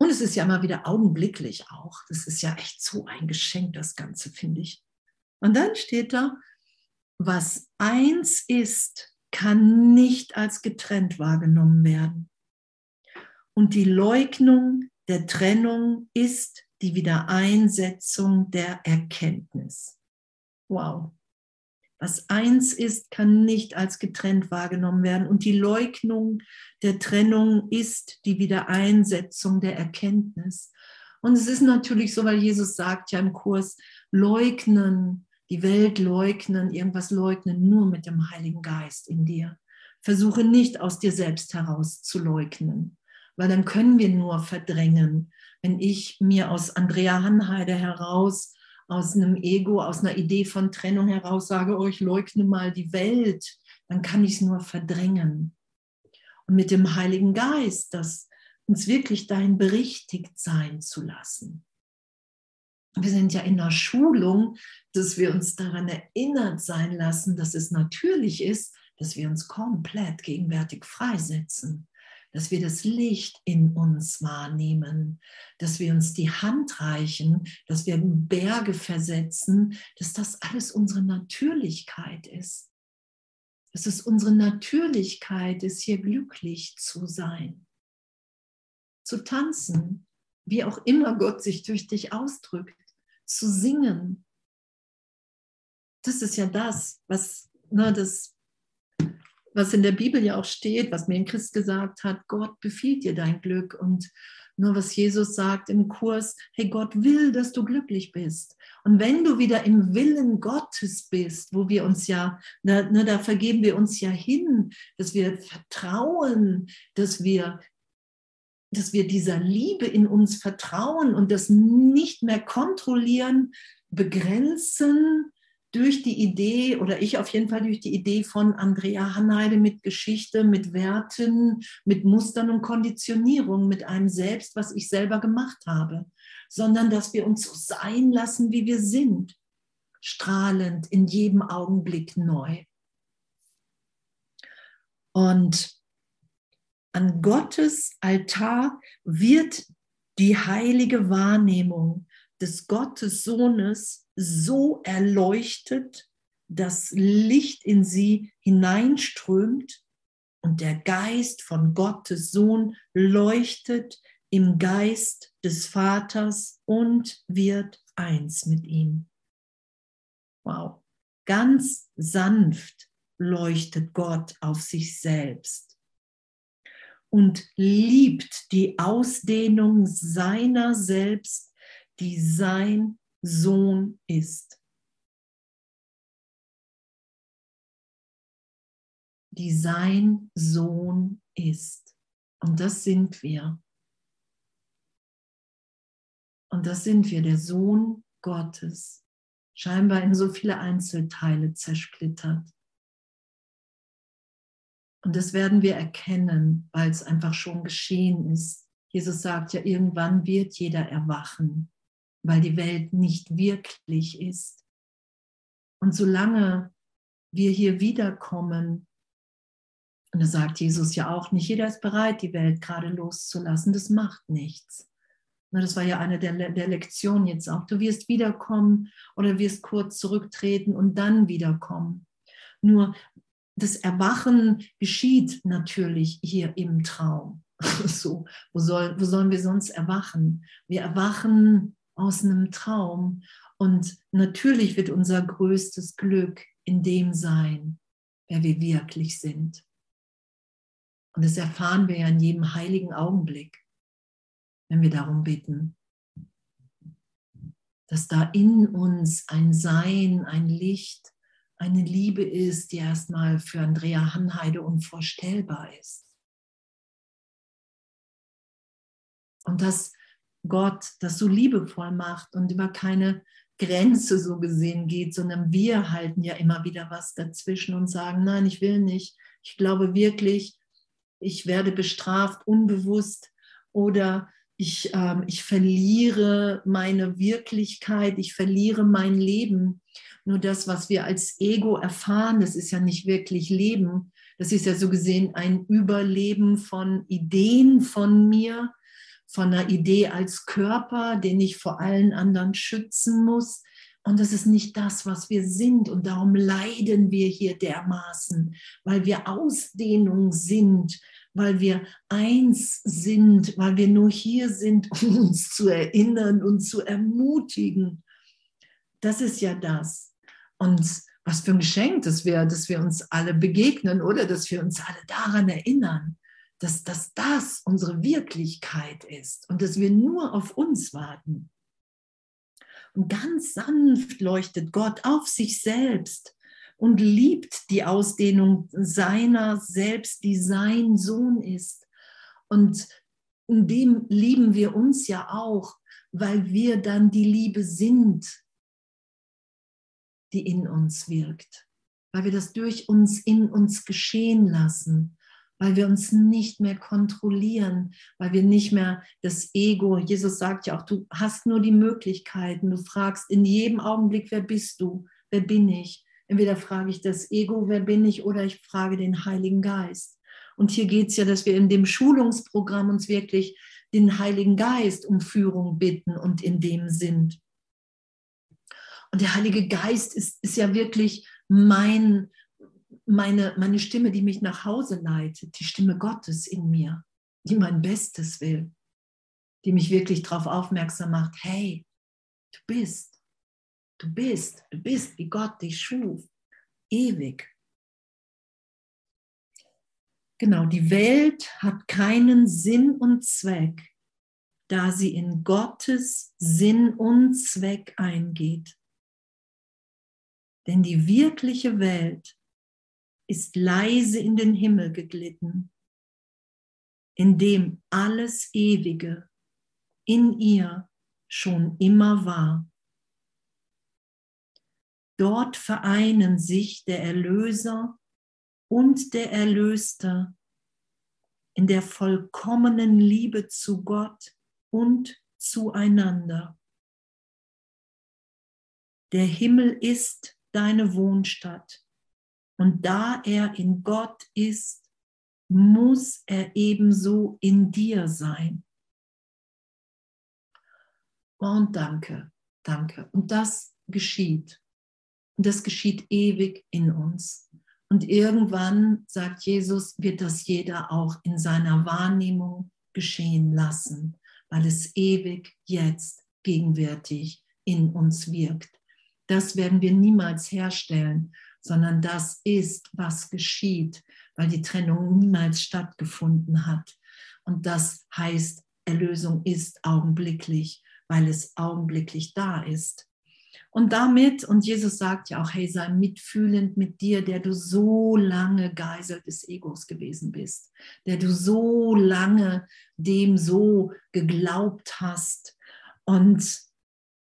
Und es ist ja immer wieder augenblicklich auch. Das ist ja echt so ein Geschenk, das Ganze, finde ich. Und dann steht da, was eins ist, kann nicht als getrennt wahrgenommen werden. Und die Leugnung der Trennung ist die Wiedereinsetzung der Erkenntnis. Wow. Was eins ist, kann nicht als getrennt wahrgenommen werden. Und die Leugnung der Trennung ist die Wiedereinsetzung der Erkenntnis. Und es ist natürlich so, weil Jesus sagt ja im Kurs, leugnen, die Welt leugnen, irgendwas leugnen, nur mit dem Heiligen Geist in dir. Versuche nicht aus dir selbst heraus zu leugnen, weil dann können wir nur verdrängen. Wenn ich mir aus Andrea Hanheide heraus aus einem Ego, aus einer Idee von Trennung heraus sage, oh, ich leugne mal die Welt, dann kann ich es nur verdrängen. Und mit dem Heiligen Geist, das uns wirklich dahin berichtigt sein zu lassen. Wir sind ja in der Schulung, dass wir uns daran erinnert sein lassen, dass es natürlich ist, dass wir uns komplett gegenwärtig freisetzen dass wir das Licht in uns wahrnehmen, dass wir uns die Hand reichen, dass wir Berge versetzen, dass das alles unsere Natürlichkeit ist. Dass es unsere Natürlichkeit ist, hier glücklich zu sein, zu tanzen, wie auch immer Gott sich durch dich ausdrückt, zu singen. Das ist ja das, was ne, das was in der Bibel ja auch steht, was mir ein Christ gesagt hat, Gott befiehlt dir dein Glück und nur was Jesus sagt im Kurs, hey, Gott will, dass du glücklich bist. Und wenn du wieder im Willen Gottes bist, wo wir uns ja, da, ne, da vergeben wir uns ja hin, dass wir vertrauen, dass wir dass wir dieser Liebe in uns vertrauen und das nicht mehr kontrollieren, begrenzen, durch die Idee, oder ich auf jeden Fall durch die Idee von Andrea Hanheide mit Geschichte, mit Werten, mit Mustern und Konditionierung, mit einem Selbst, was ich selber gemacht habe, sondern dass wir uns so sein lassen, wie wir sind, strahlend in jedem Augenblick neu. Und an Gottes Altar wird die heilige Wahrnehmung des Gottes Sohnes so erleuchtet, dass Licht in sie hineinströmt und der Geist von Gottes Sohn leuchtet im Geist des Vaters und wird eins mit ihm. Wow, ganz sanft leuchtet Gott auf sich selbst und liebt die Ausdehnung seiner selbst, die sein Sohn ist. Die sein Sohn ist. Und das sind wir. Und das sind wir, der Sohn Gottes, scheinbar in so viele Einzelteile zersplittert. Und das werden wir erkennen, weil es einfach schon geschehen ist. Jesus sagt ja, irgendwann wird jeder erwachen weil die Welt nicht wirklich ist. Und solange wir hier wiederkommen, und das sagt Jesus ja auch, nicht jeder ist bereit, die Welt gerade loszulassen, das macht nichts. Das war ja eine der, der Lektionen jetzt auch. Du wirst wiederkommen oder wirst kurz zurücktreten und dann wiederkommen. Nur das Erwachen geschieht natürlich hier im Traum. So, wo, soll, wo sollen wir sonst erwachen? Wir erwachen aus einem Traum. Und natürlich wird unser größtes Glück in dem sein, wer wir wirklich sind. Und das erfahren wir ja in jedem heiligen Augenblick, wenn wir darum bitten, dass da in uns ein Sein, ein Licht, eine Liebe ist, die erstmal für Andrea Hanheide unvorstellbar ist. Und dass Gott das so liebevoll macht und über keine Grenze so gesehen geht, sondern wir halten ja immer wieder was dazwischen und sagen, nein, ich will nicht. Ich glaube wirklich, ich werde bestraft unbewusst oder ich, ähm, ich verliere meine Wirklichkeit, ich verliere mein Leben. Nur das, was wir als Ego erfahren, das ist ja nicht wirklich Leben. Das ist ja so gesehen ein Überleben von Ideen von mir, von einer Idee als Körper, den ich vor allen anderen schützen muss. Und das ist nicht das, was wir sind. Und darum leiden wir hier dermaßen, weil wir Ausdehnung sind, weil wir eins sind, weil wir nur hier sind, um uns zu erinnern und zu ermutigen. Das ist ja das. Und was für ein Geschenk, dass wir, dass wir uns alle begegnen oder dass wir uns alle daran erinnern, dass, dass das unsere Wirklichkeit ist und dass wir nur auf uns warten. Und ganz sanft leuchtet Gott auf sich selbst und liebt die Ausdehnung seiner selbst, die sein Sohn ist. Und in dem lieben wir uns ja auch, weil wir dann die Liebe sind, die in uns wirkt, weil wir das durch uns in uns geschehen lassen weil wir uns nicht mehr kontrollieren, weil wir nicht mehr das Ego, Jesus sagt ja auch, du hast nur die Möglichkeiten, du fragst in jedem Augenblick, wer bist du, wer bin ich? Entweder frage ich das Ego, wer bin ich, oder ich frage den Heiligen Geist. Und hier geht es ja, dass wir in dem Schulungsprogramm uns wirklich den Heiligen Geist um Führung bitten und in dem sind. Und der Heilige Geist ist, ist ja wirklich mein, meine, meine Stimme, die mich nach Hause leitet, die Stimme Gottes in mir, die mein Bestes will, die mich wirklich darauf aufmerksam macht, hey, du bist, du bist, du bist, wie Gott dich schuf, ewig. Genau, die Welt hat keinen Sinn und Zweck, da sie in Gottes Sinn und Zweck eingeht. Denn die wirkliche Welt ist leise in den Himmel geglitten, in dem alles Ewige in ihr schon immer war. Dort vereinen sich der Erlöser und der Erlöste in der vollkommenen Liebe zu Gott und zueinander. Der Himmel ist deine Wohnstatt und da er in Gott ist, muss er ebenso in dir sein. Und danke, danke. Und das geschieht. Und das geschieht ewig in uns. Und irgendwann, sagt Jesus, wird das jeder auch in seiner Wahrnehmung geschehen lassen, weil es ewig jetzt gegenwärtig in uns wirkt. Das werden wir niemals herstellen, sondern das ist, was geschieht, weil die Trennung niemals stattgefunden hat. Und das heißt, Erlösung ist augenblicklich, weil es augenblicklich da ist. Und damit, und Jesus sagt ja auch, hey, sei mitfühlend mit dir, der du so lange Geisel des Egos gewesen bist, der du so lange dem so geglaubt hast. Und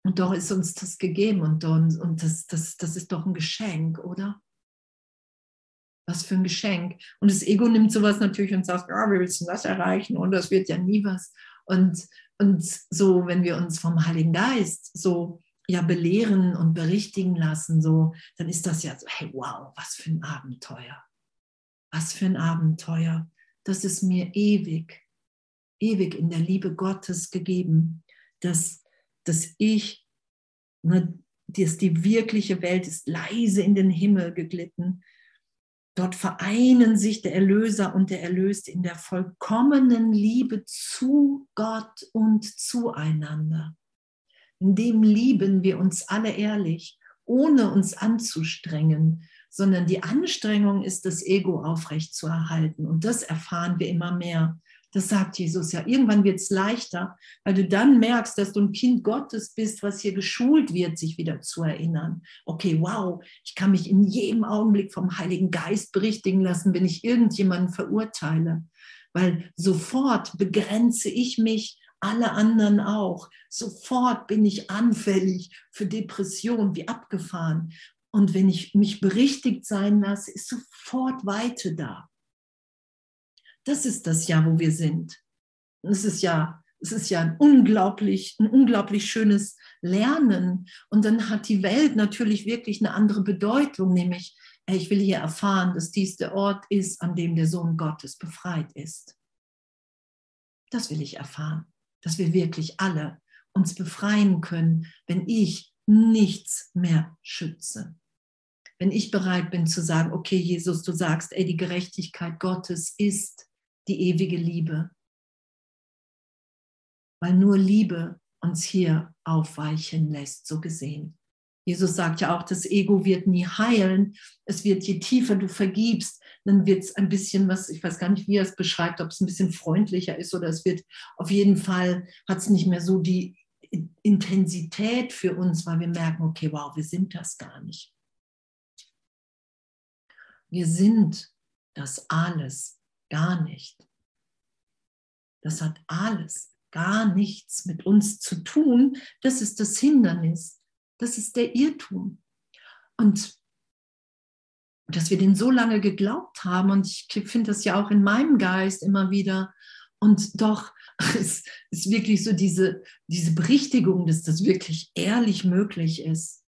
und doch ist uns das gegeben und, und, und das, das, das ist doch ein Geschenk, oder? Was für ein Geschenk. Und das Ego nimmt sowas natürlich und sagt, ja, wir willst das erreichen und das wird ja nie was. Und, und so, wenn wir uns vom Heiligen Geist so ja belehren und berichtigen lassen, so, dann ist das ja so, hey, wow, was für ein Abenteuer. Was für ein Abenteuer. Das ist mir ewig, ewig in der Liebe Gottes gegeben, dass dass ich, ne, dass die wirkliche Welt ist leise in den Himmel geglitten. Dort vereinen sich der Erlöser und der Erlöste in der vollkommenen Liebe zu Gott und zueinander. In dem lieben wir uns alle ehrlich, ohne uns anzustrengen, sondern die Anstrengung ist, das Ego aufrecht zu erhalten. Und das erfahren wir immer mehr. Das sagt Jesus ja. Irgendwann wird es leichter, weil du dann merkst, dass du ein Kind Gottes bist, was hier geschult wird, sich wieder zu erinnern. Okay, wow, ich kann mich in jedem Augenblick vom Heiligen Geist berichtigen lassen, wenn ich irgendjemanden verurteile. Weil sofort begrenze ich mich alle anderen auch. Sofort bin ich anfällig für Depression, wie abgefahren. Und wenn ich mich berichtigt sein lasse, ist sofort Weite da. Das ist das Jahr, wo wir sind. Es ist ja, es ist ja ein unglaublich, ein unglaublich schönes Lernen. Und dann hat die Welt natürlich wirklich eine andere Bedeutung, nämlich, ich will hier erfahren, dass dies der Ort ist, an dem der Sohn Gottes befreit ist. Das will ich erfahren, dass wir wirklich alle uns befreien können, wenn ich nichts mehr schütze. Wenn ich bereit bin zu sagen, okay, Jesus, du sagst, ey, die Gerechtigkeit Gottes ist die ewige Liebe. Weil nur Liebe uns hier aufweichen lässt, so gesehen. Jesus sagt ja auch, das Ego wird nie heilen. Es wird, je tiefer du vergibst, dann wird es ein bisschen was, ich weiß gar nicht, wie er es beschreibt, ob es ein bisschen freundlicher ist oder es wird auf jeden Fall, hat es nicht mehr so die Intensität für uns, weil wir merken, okay, wow, wir sind das gar nicht. Wir sind das alles gar nicht. Das hat alles gar nichts mit uns zu tun. Das ist das Hindernis. Das ist der Irrtum. Und dass wir den so lange geglaubt haben, und ich finde das ja auch in meinem Geist immer wieder, und doch es ist wirklich so diese, diese Berichtigung, dass das wirklich ehrlich möglich ist.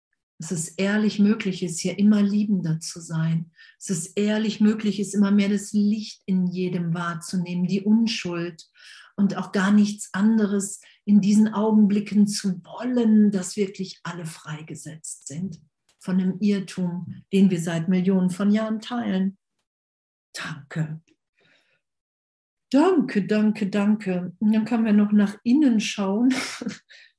Dass es ehrlich möglich ist, hier immer liebender zu sein. Dass es ehrlich möglich ist, immer mehr das Licht in jedem wahrzunehmen, die Unschuld und auch gar nichts anderes in diesen Augenblicken zu wollen, dass wirklich alle freigesetzt sind von dem Irrtum, den wir seit Millionen von Jahren teilen. Danke. Danke, danke, danke. Und dann können wir noch nach innen schauen.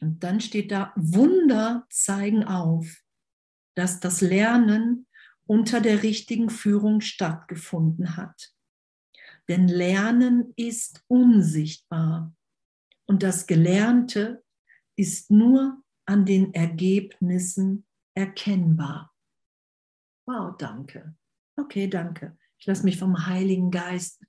Und dann steht da, Wunder zeigen auf, dass das Lernen unter der richtigen Führung stattgefunden hat. Denn Lernen ist unsichtbar und das Gelernte ist nur an den Ergebnissen erkennbar. Wow, danke. Okay, danke. Ich lasse mich vom Heiligen Geist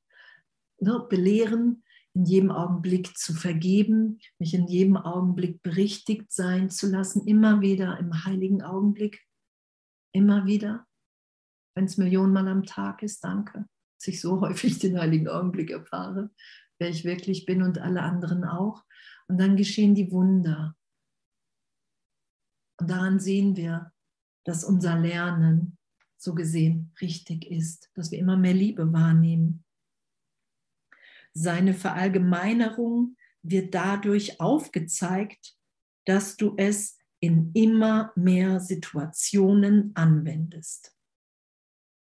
ne, belehren, in jedem Augenblick zu vergeben, mich in jedem Augenblick berichtigt sein zu lassen, immer wieder im heiligen Augenblick, immer wieder, wenn es Millionenmal am Tag ist, danke dass ich so häufig den heiligen Augenblick erfahre, wer ich wirklich bin und alle anderen auch. Und dann geschehen die Wunder. Und daran sehen wir, dass unser Lernen so gesehen richtig ist, dass wir immer mehr Liebe wahrnehmen. Seine Verallgemeinerung wird dadurch aufgezeigt, dass du es in immer mehr Situationen anwendest.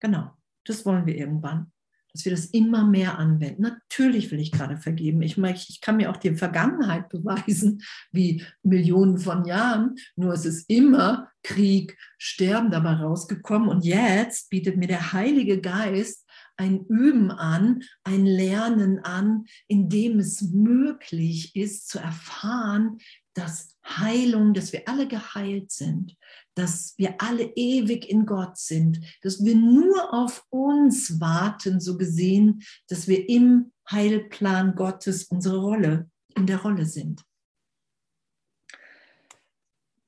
Genau. Das wollen wir irgendwann, dass wir das immer mehr anwenden. Natürlich will ich gerade vergeben. Ich, meine, ich kann mir auch die Vergangenheit beweisen, wie Millionen von Jahren, nur es ist immer Krieg, Sterben dabei rausgekommen. Und jetzt bietet mir der Heilige Geist ein Üben an, ein Lernen an, in dem es möglich ist zu erfahren, dass Heilung, dass wir alle geheilt sind, dass wir alle ewig in Gott sind, dass wir nur auf uns warten, so gesehen, dass wir im Heilplan Gottes unsere Rolle, in der Rolle sind.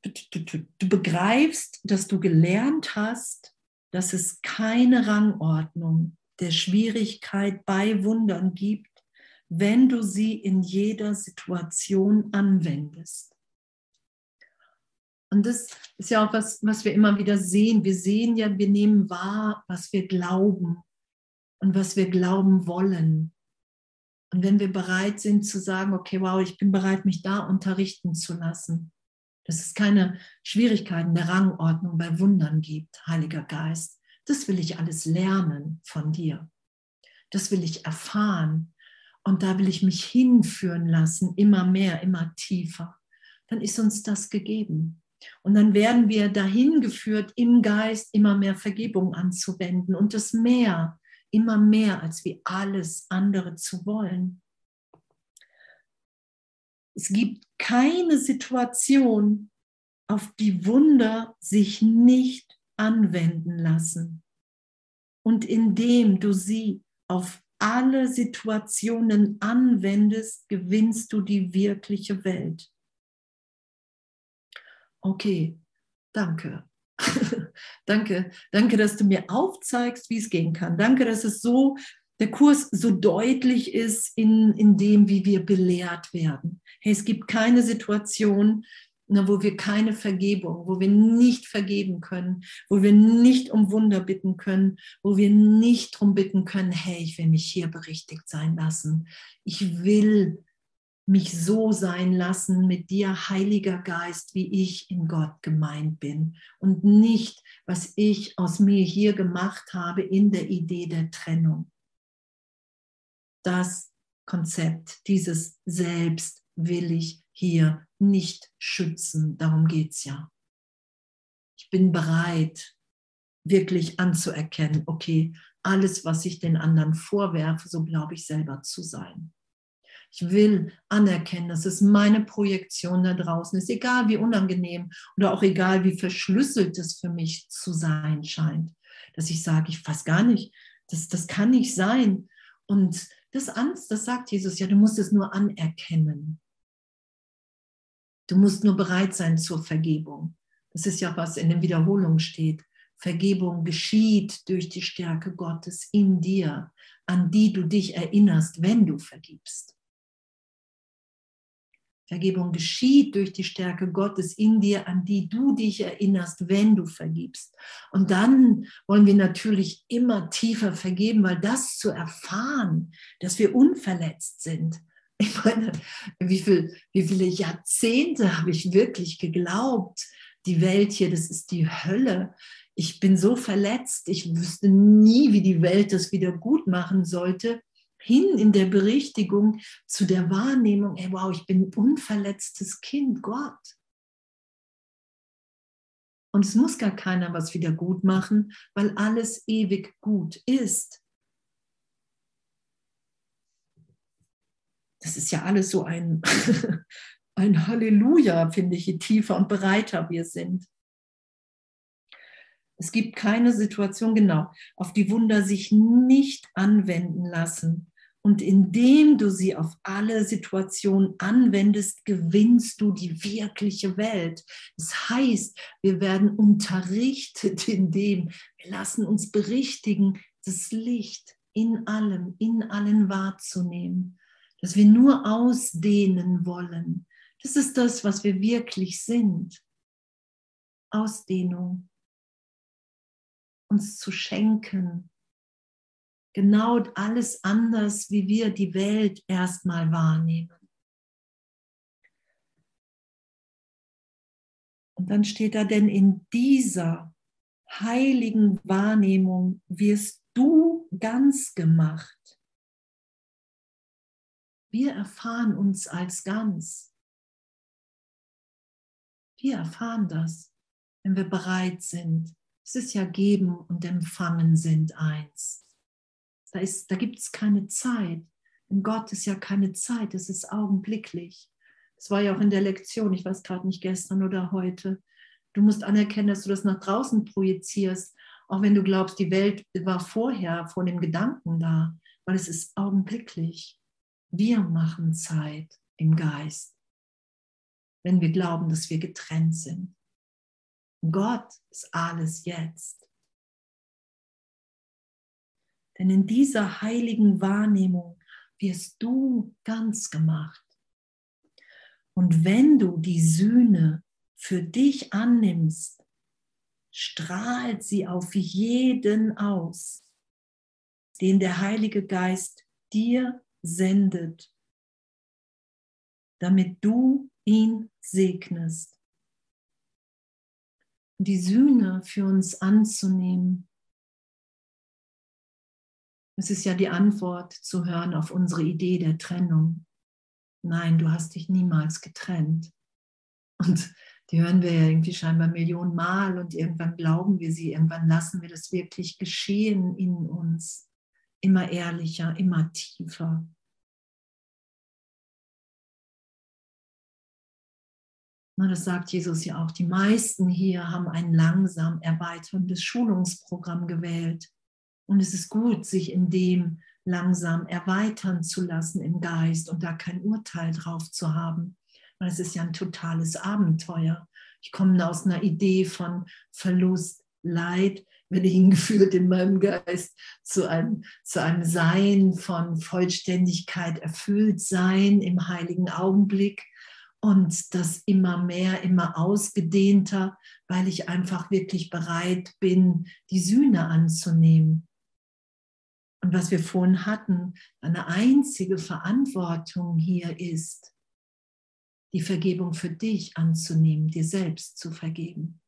Du begreifst, dass du gelernt hast, dass es keine Rangordnung der Schwierigkeit bei Wundern gibt, wenn du sie in jeder Situation anwendest. Und das ist ja auch was, was wir immer wieder sehen. Wir sehen ja, wir nehmen wahr, was wir glauben und was wir glauben wollen. Und wenn wir bereit sind zu sagen, okay, wow, ich bin bereit, mich da unterrichten zu lassen, dass es keine Schwierigkeiten der Rangordnung bei Wundern gibt, Heiliger Geist, das will ich alles lernen von dir. Das will ich erfahren. Und da will ich mich hinführen lassen, immer mehr, immer tiefer. Dann ist uns das gegeben. Und dann werden wir dahin geführt, im Geist immer mehr Vergebung anzuwenden und das mehr, immer mehr, als wie alles andere zu wollen. Es gibt keine Situation, auf die Wunder sich nicht anwenden lassen. Und indem du sie auf alle Situationen anwendest, gewinnst du die wirkliche Welt. Okay, danke. danke, danke, dass du mir aufzeigst, wie es gehen kann. Danke, dass es so, der Kurs so deutlich ist in, in dem, wie wir belehrt werden. Hey, es gibt keine Situation, wo wir keine Vergebung, wo wir nicht vergeben können, wo wir nicht um Wunder bitten können, wo wir nicht darum bitten können, hey, ich will mich hier berichtigt sein lassen. Ich will mich so sein lassen mit dir, Heiliger Geist, wie ich in Gott gemeint bin und nicht, was ich aus mir hier gemacht habe in der Idee der Trennung. Das Konzept, dieses Selbst will ich hier nicht schützen. Darum geht es ja. Ich bin bereit, wirklich anzuerkennen, okay, alles, was ich den anderen vorwerfe, so glaube ich selber zu sein. Ich will anerkennen, dass es meine Projektion da draußen ist, egal wie unangenehm oder auch egal wie verschlüsselt es für mich zu sein scheint. Dass ich sage, ich weiß gar nicht, das, das kann nicht sein. Und das das sagt Jesus ja, du musst es nur anerkennen. Du musst nur bereit sein zur Vergebung. Das ist ja, was in den Wiederholungen steht. Vergebung geschieht durch die Stärke Gottes in dir, an die du dich erinnerst, wenn du vergibst. Vergebung geschieht durch die Stärke Gottes in dir, an die du dich erinnerst, wenn du vergibst. Und dann wollen wir natürlich immer tiefer vergeben, weil das zu erfahren, dass wir unverletzt sind, ich meine, wie, viel, wie viele Jahrzehnte habe ich wirklich geglaubt, die Welt hier, das ist die Hölle. Ich bin so verletzt, ich wüsste nie, wie die Welt das wieder gut machen sollte. Hin in der Berichtigung zu der Wahrnehmung, ey, wow, ich bin ein unverletztes Kind, Gott. Und es muss gar keiner was wieder gut machen, weil alles ewig gut ist. Das ist ja alles so ein, ein Halleluja, finde ich, je tiefer und bereiter wir sind. Es gibt keine Situation, genau, auf die Wunder sich nicht anwenden lassen. Und indem du sie auf alle Situationen anwendest, gewinnst du die wirkliche Welt. Das heißt, wir werden unterrichtet in dem, wir lassen uns berichtigen, das Licht in allem, in allen wahrzunehmen dass wir nur ausdehnen wollen. Das ist das, was wir wirklich sind. Ausdehnung. Uns zu schenken. Genau alles anders, wie wir die Welt erstmal wahrnehmen. Und dann steht da, denn in dieser heiligen Wahrnehmung wirst du ganz gemacht wir erfahren uns als ganz. Wir erfahren das, wenn wir bereit sind. Es ist ja geben und empfangen sind eins. Da, da gibt es keine Zeit. In Gott ist ja keine Zeit, es ist augenblicklich. Das war ja auch in der Lektion, ich weiß gerade nicht gestern oder heute. Du musst anerkennen, dass du das nach draußen projizierst, auch wenn du glaubst, die Welt war vorher vor dem Gedanken da, weil es ist augenblicklich. Wir machen Zeit im Geist, wenn wir glauben, dass wir getrennt sind. Gott ist alles jetzt. Denn in dieser heiligen Wahrnehmung wirst du ganz gemacht. Und wenn du die Sühne für dich annimmst, strahlt sie auf jeden aus, den der Heilige Geist dir sendet, damit du ihn segnest. Die Sühne für uns anzunehmen. Es ist ja die Antwort zu hören auf unsere Idee der Trennung. Nein, du hast dich niemals getrennt. Und die hören wir ja irgendwie scheinbar Millionen Mal und irgendwann glauben wir sie, irgendwann lassen wir das wirklich geschehen in uns immer ehrlicher, immer tiefer. Das sagt Jesus ja auch. Die meisten hier haben ein langsam erweiterndes Schulungsprogramm gewählt. Und es ist gut, sich in dem langsam erweitern zu lassen im Geist und da kein Urteil drauf zu haben. Weil es ist ja ein totales Abenteuer. Ich komme aus einer Idee von Verlust, Leid, werde hingeführt in meinem Geist zu einem, zu einem Sein von Vollständigkeit, erfüllt sein im heiligen Augenblick und das immer mehr, immer ausgedehnter, weil ich einfach wirklich bereit bin, die Sühne anzunehmen. Und was wir vorhin hatten, eine einzige Verantwortung hier ist, die Vergebung für dich anzunehmen, dir selbst zu vergeben.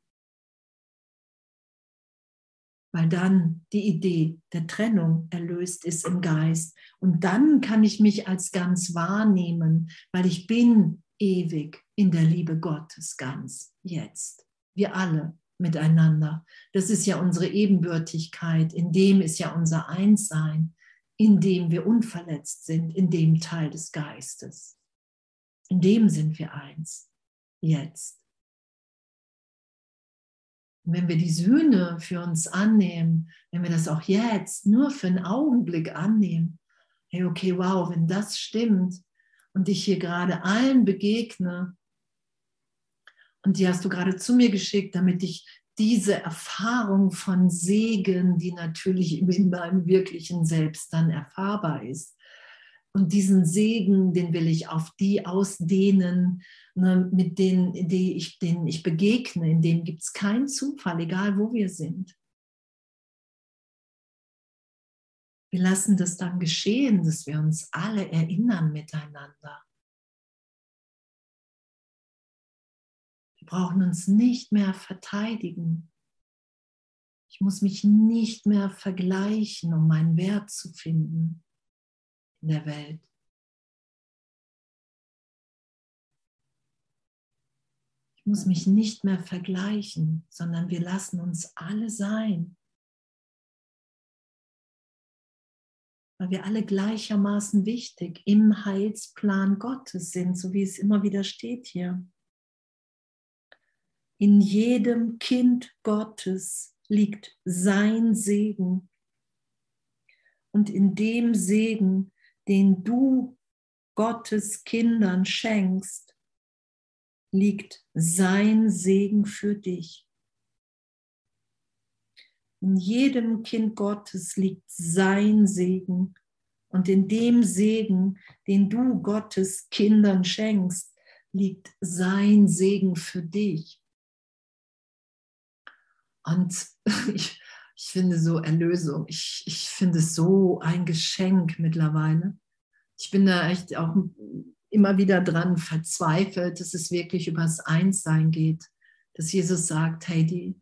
Weil dann die Idee der Trennung erlöst ist im Geist. Und dann kann ich mich als ganz wahrnehmen, weil ich bin ewig in der Liebe Gottes ganz jetzt. Wir alle miteinander. Das ist ja unsere Ebenbürtigkeit, in dem ist ja unser Einssein, in dem wir unverletzt sind, in dem Teil des Geistes. In dem sind wir eins, jetzt. Und wenn wir die Sühne für uns annehmen, wenn wir das auch jetzt nur für einen Augenblick annehmen, hey, okay, wow, wenn das stimmt und ich hier gerade allen begegne, und die hast du gerade zu mir geschickt, damit ich diese Erfahrung von Segen, die natürlich in meinem wirklichen Selbst dann erfahrbar ist. Und diesen Segen, den will ich auf die ausdehnen, ne, mit denen, die ich, denen ich begegne. In denen gibt es keinen Zufall, egal wo wir sind. Wir lassen das dann geschehen, dass wir uns alle erinnern miteinander. Wir brauchen uns nicht mehr verteidigen. Ich muss mich nicht mehr vergleichen, um meinen Wert zu finden in der Welt. Ich muss mich nicht mehr vergleichen, sondern wir lassen uns alle sein. Weil wir alle gleichermaßen wichtig im Heilsplan Gottes sind, so wie es immer wieder steht hier. In jedem Kind Gottes liegt sein Segen. Und in dem Segen, den du Gottes Kindern schenkst, liegt sein Segen für dich. In jedem Kind Gottes liegt sein Segen. Und in dem Segen, den du Gottes Kindern schenkst, liegt sein Segen für dich. Und ich, ich finde so Erlösung, ich, ich finde es so ein Geschenk mittlerweile. Ich bin da echt auch immer wieder dran verzweifelt, dass es wirklich übers Einssein geht. Dass Jesus sagt, hey, die,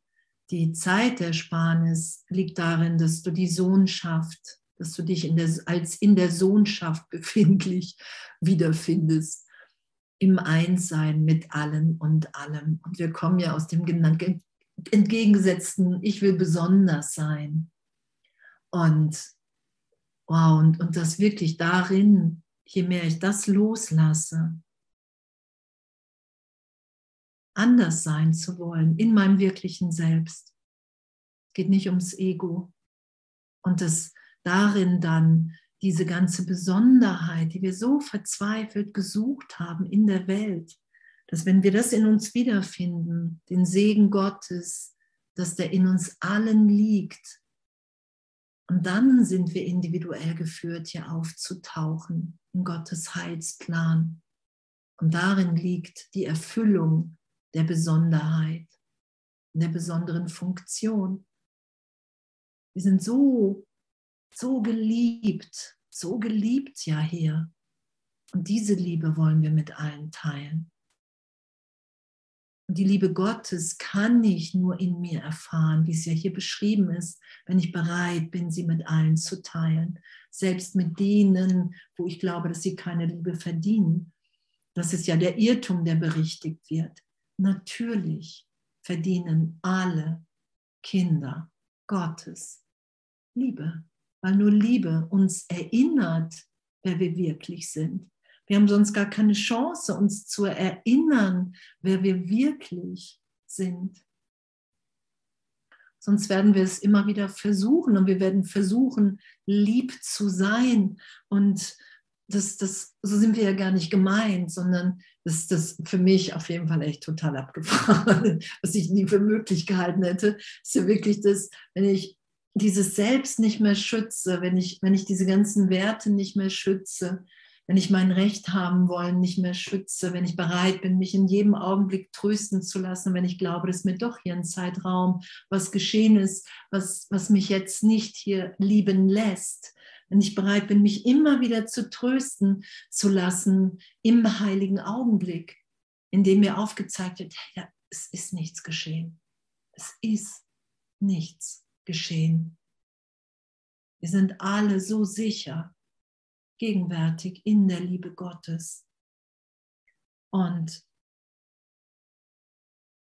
die Zeit der Sparnis liegt darin, dass du die Sohnschaft, dass du dich in der, als in der Sohnschaft befindlich wiederfindest im Einssein mit allen und allem. Und wir kommen ja aus dem entgegengesetzten, ich will besonders sein. Und wow, und, und das wirklich darin, je mehr ich das loslasse, anders sein zu wollen in meinem wirklichen Selbst. Es geht nicht ums Ego. Und das darin dann diese ganze Besonderheit, die wir so verzweifelt gesucht haben in der Welt, dass wenn wir das in uns wiederfinden, den Segen Gottes, dass der in uns allen liegt, und dann sind wir individuell geführt, hier aufzutauchen in Gottes Heilsplan. Und darin liegt die Erfüllung der Besonderheit, der besonderen Funktion. Wir sind so, so geliebt, so geliebt ja hier. Und diese Liebe wollen wir mit allen teilen. Und die Liebe Gottes kann ich nur in mir erfahren, wie es ja hier beschrieben ist, wenn ich bereit bin, sie mit allen zu teilen. Selbst mit denen, wo ich glaube, dass sie keine Liebe verdienen. Das ist ja der Irrtum, der berichtigt wird. Natürlich verdienen alle Kinder Gottes Liebe, weil nur Liebe uns erinnert, wer wir wirklich sind. Wir haben sonst gar keine Chance, uns zu erinnern, wer wir wirklich sind. Sonst werden wir es immer wieder versuchen und wir werden versuchen, lieb zu sein. Und das, das, so sind wir ja gar nicht gemeint, sondern das ist das für mich auf jeden Fall echt total abgefahren, was ich nie für möglich gehalten hätte. Ist ja wirklich das, wenn ich dieses Selbst nicht mehr schütze, wenn ich, wenn ich diese ganzen Werte nicht mehr schütze, wenn ich mein Recht haben wollen nicht mehr schütze, wenn ich bereit bin, mich in jedem Augenblick trösten zu lassen, wenn ich glaube, dass mir doch hier ein Zeitraum was geschehen ist, was, was mich jetzt nicht hier lieben lässt, wenn ich bereit bin, mich immer wieder zu trösten zu lassen im heiligen Augenblick, in dem mir aufgezeigt wird, hey, es ist nichts geschehen. Es ist nichts geschehen. Wir sind alle so sicher, gegenwärtig in der Liebe Gottes. Und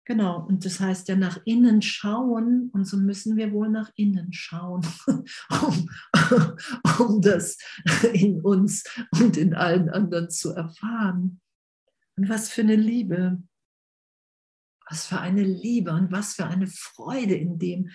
genau, und das heißt ja nach innen schauen, und so müssen wir wohl nach innen schauen, um, um das in uns und in allen anderen zu erfahren. Und was für eine Liebe, was für eine Liebe und was für eine Freude in dem.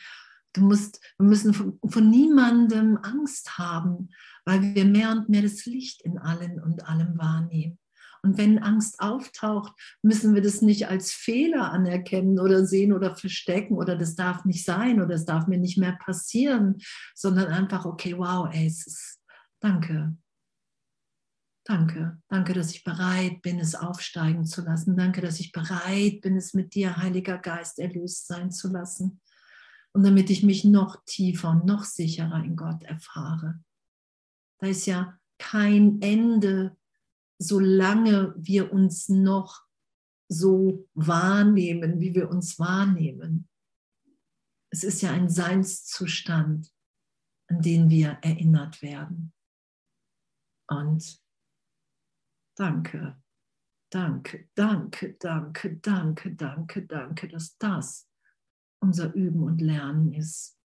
Du musst, wir müssen von, von niemandem Angst haben, weil wir mehr und mehr das Licht in allen und allem wahrnehmen. Und wenn Angst auftaucht, müssen wir das nicht als Fehler anerkennen oder sehen oder verstecken oder das darf nicht sein oder es darf mir nicht mehr passieren, sondern einfach, okay, wow, ey, es ist, danke. Danke, danke, dass ich bereit bin, es aufsteigen zu lassen. Danke, dass ich bereit bin, es mit dir, Heiliger Geist, erlöst sein zu lassen. Und damit ich mich noch tiefer und noch sicherer in Gott erfahre. Da ist ja kein Ende, solange wir uns noch so wahrnehmen, wie wir uns wahrnehmen. Es ist ja ein Seinszustand, an den wir erinnert werden. Und danke, danke, danke, danke, danke, danke, danke, dass das unser Üben und Lernen ist.